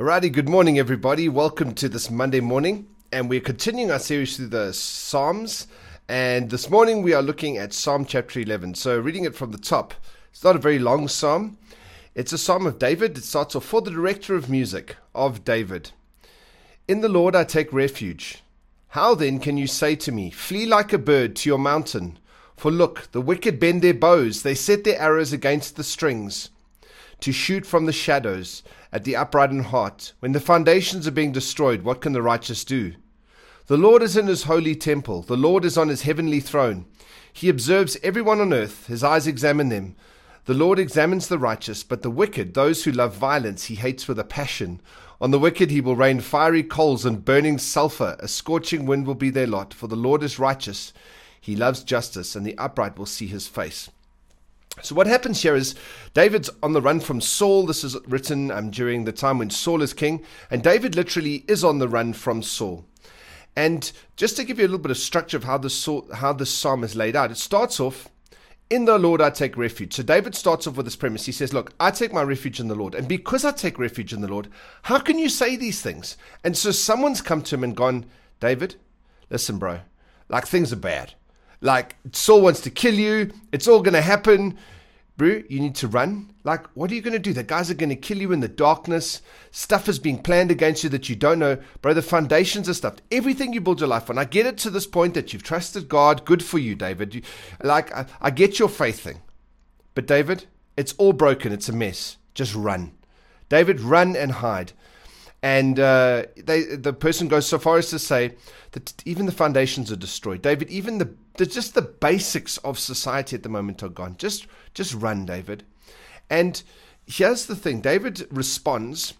Alrighty, good morning, everybody. Welcome to this Monday morning, and we're continuing our series through the Psalms. And this morning we are looking at Psalm chapter 11. So, reading it from the top, it's not a very long psalm. It's a psalm of David. It starts off for the director of music of David. In the Lord I take refuge. How then can you say to me, Flee like a bird to your mountain? For look, the wicked bend their bows, they set their arrows against the strings to shoot from the shadows at the upright in heart. When the foundations are being destroyed, what can the righteous do? The Lord is in his holy temple. The Lord is on his heavenly throne. He observes everyone on earth. His eyes examine them. The Lord examines the righteous, but the wicked, those who love violence, he hates with a passion. On the wicked he will rain fiery coals and burning sulphur. A scorching wind will be their lot. For the Lord is righteous. He loves justice, and the upright will see his face. So what happens here is David's on the run from Saul. This is written um, during the time when Saul is king, and David literally is on the run from Saul. And just to give you a little bit of structure of how this how this psalm is laid out, it starts off in the Lord I take refuge. So David starts off with this premise. He says, Look, I take my refuge in the Lord. And because I take refuge in the Lord, how can you say these things? And so someone's come to him and gone, David, listen, bro, like things are bad. Like Saul wants to kill you. It's all going to happen. You need to run. Like, what are you going to do? The guys are going to kill you in the darkness. Stuff is being planned against you that you don't know. Bro, the foundations are stuffed. Everything you build your life on. I get it to this point that you've trusted God. Good for you, David. You, like, I, I get your faith thing. But, David, it's all broken. It's a mess. Just run. David, run and hide. And uh, they, the person goes so far as to say that even the foundations are destroyed. David, even the, the just the basics of society at the moment are gone. Just just run, David. And here's the thing: David responds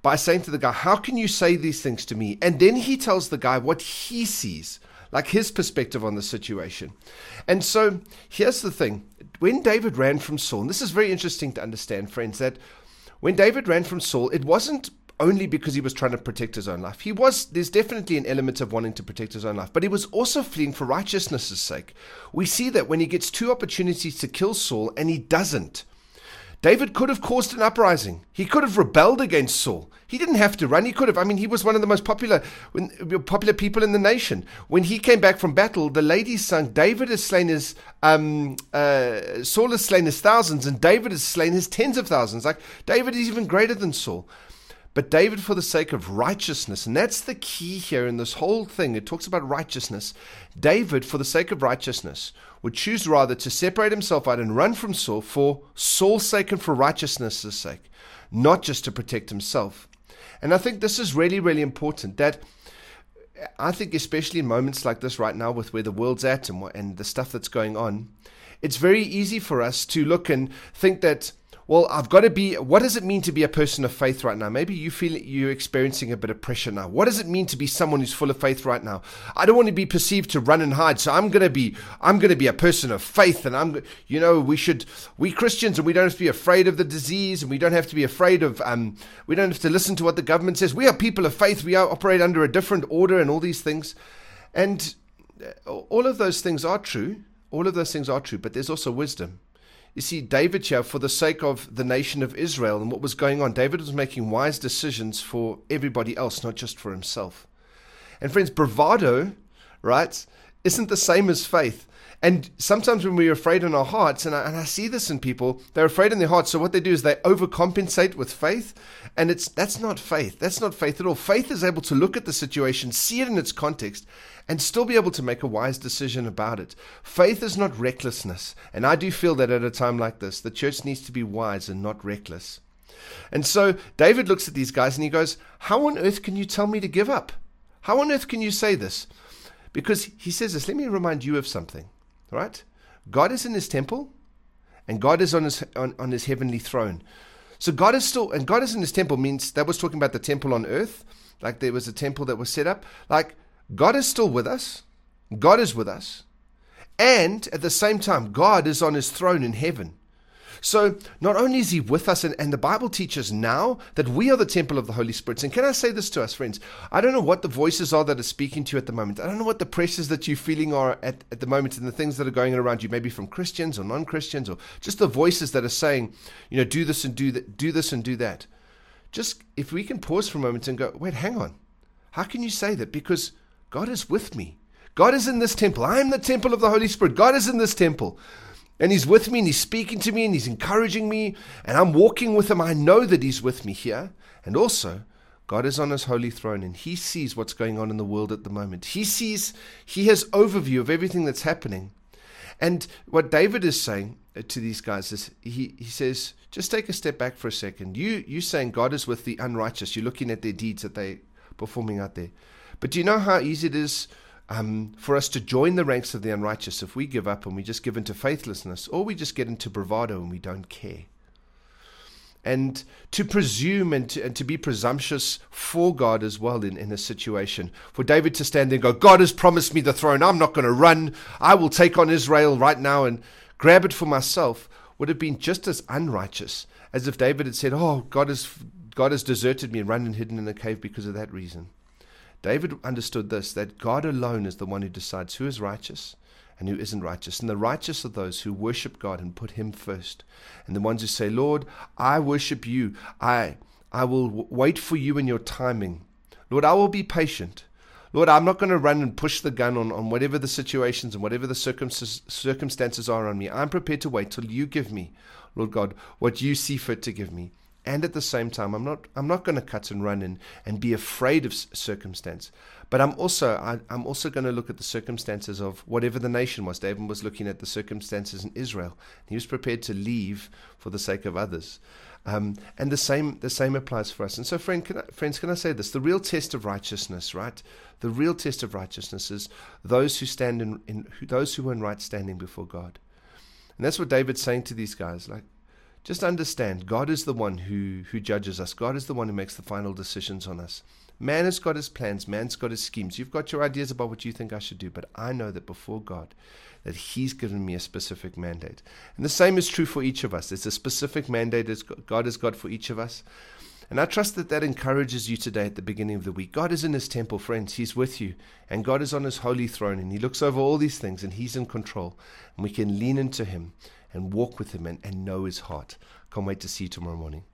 by saying to the guy, "How can you say these things to me?" And then he tells the guy what he sees, like his perspective on the situation. And so here's the thing: when David ran from Saul, and this is very interesting to understand, friends, that when David ran from Saul, it wasn't only because he was trying to protect his own life. He was, there's definitely an element of wanting to protect his own life, but he was also fleeing for righteousness' sake. We see that when he gets two opportunities to kill Saul and he doesn't. David could have caused an uprising. He could have rebelled against Saul. He didn't have to run. He could have. I mean, he was one of the most popular popular people in the nation. When he came back from battle, the ladies sung, "David has slain his um, uh, Saul has slain his thousands, and David has slain his tens of thousands." Like David is even greater than Saul. But David, for the sake of righteousness, and that's the key here in this whole thing, it talks about righteousness. David, for the sake of righteousness, would choose rather to separate himself out and run from Saul for Saul's sake and for righteousness' sake, not just to protect himself. And I think this is really, really important that I think, especially in moments like this right now, with where the world's at and, and the stuff that's going on, it's very easy for us to look and think that well, I've got to be, what does it mean to be a person of faith right now? Maybe you feel you're experiencing a bit of pressure now. What does it mean to be someone who's full of faith right now? I don't want to be perceived to run and hide. So I'm going to be, I'm going to be a person of faith. And I'm, you know, we should, we Christians, and we don't have to be afraid of the disease and we don't have to be afraid of, um, we don't have to listen to what the government says. We are people of faith. We are, operate under a different order and all these things. And uh, all of those things are true. All of those things are true, but there's also wisdom. You see, David here, for the sake of the nation of Israel and what was going on, David was making wise decisions for everybody else, not just for himself. And friends, bravado, right, isn't the same as faith. And sometimes when we're afraid in our hearts, and I, and I, see this in people, they're afraid in their hearts. So what they do is they overcompensate with faith, and it's that's not faith. That's not faith at all. Faith is able to look at the situation, see it in its context, and still be able to make a wise decision about it. Faith is not recklessness, and I do feel that at a time like this, the church needs to be wise and not reckless. And so David looks at these guys and he goes, "How on earth can you tell me to give up? How on earth can you say this?" Because he says this. Let me remind you of something right? God is in his temple and God is on his on, on his heavenly throne. So God is still and God is in his temple means that was talking about the temple on earth, like there was a temple that was set up. Like God is still with us. God is with us. And at the same time, God is on his throne in heaven. So not only is he with us, and, and the Bible teaches now that we are the temple of the Holy Spirit. And can I say this to us, friends? I don't know what the voices are that are speaking to you at the moment. I don't know what the pressures that you're feeling are at, at the moment and the things that are going on around you, maybe from Christians or non-Christians, or just the voices that are saying, you know, do this and do that, do this and do that. just if we can pause for a moment and go, wait, hang on. How can you say that? Because God is with me. God is in this temple. I am the temple of the Holy Spirit. God is in this temple. And He's with me and He's speaking to me and He's encouraging me. And I'm walking with Him. I know that He's with me here. And also, God is on His holy throne and He sees what's going on in the world at the moment. He sees, He has overview of everything that's happening. And what David is saying uh, to these guys is he, he says, just take a step back for a second. You you saying God is with the unrighteous. You're looking at their deeds that they're performing out there. But do you know how easy it is um, for us to join the ranks of the unrighteous if we give up and we just give into faithlessness, or we just get into bravado and we don't care? and to presume and to, and to be presumptuous for God as well in, in a situation. For David to stand there and go, God has promised me the throne. I'm not going to run. I will take on Israel right now and grab it for myself would have been just as unrighteous as if David had said, Oh, God has, God has deserted me and run and hidden in a cave because of that reason. David understood this that God alone is the one who decides who is righteous and who isn't righteous. And the righteous are those who worship God and put Him first. And the ones who say, Lord, I worship you. I, I will w- wait for you in your timing. Lord, I will be patient. Lord, I'm not going to run and push the gun on, on whatever the situations and whatever the circumstances are on me. I'm prepared to wait till you give me, Lord God, what you see fit to give me. And at the same time, I'm not I'm not going to cut and run and, and be afraid of circumstance. But I'm also I, am also going to look at the circumstances of whatever the nation was. David was looking at the circumstances in Israel. He was prepared to leave for the sake of others. Um, and the same the same applies for us. And so, friend, can I, friends, can I say this? The real test of righteousness, right? The real test of righteousness is those who stand in, in those who are in right standing before God. And that's what David's saying to these guys. Like, just understand, God is the one who, who judges us. God is the one who makes the final decisions on us. Man has got his plans, man's got his schemes. You've got your ideas about what you think I should do, but I know that before God, that He's given me a specific mandate. And the same is true for each of us. There's a specific mandate that God has got for each of us. And I trust that that encourages you today at the beginning of the week. God is in His temple, friends. He's with you. And God is on His holy throne. And He looks over all these things and He's in control. And we can lean into Him and walk with Him and, and know His heart. Can't wait to see you tomorrow morning.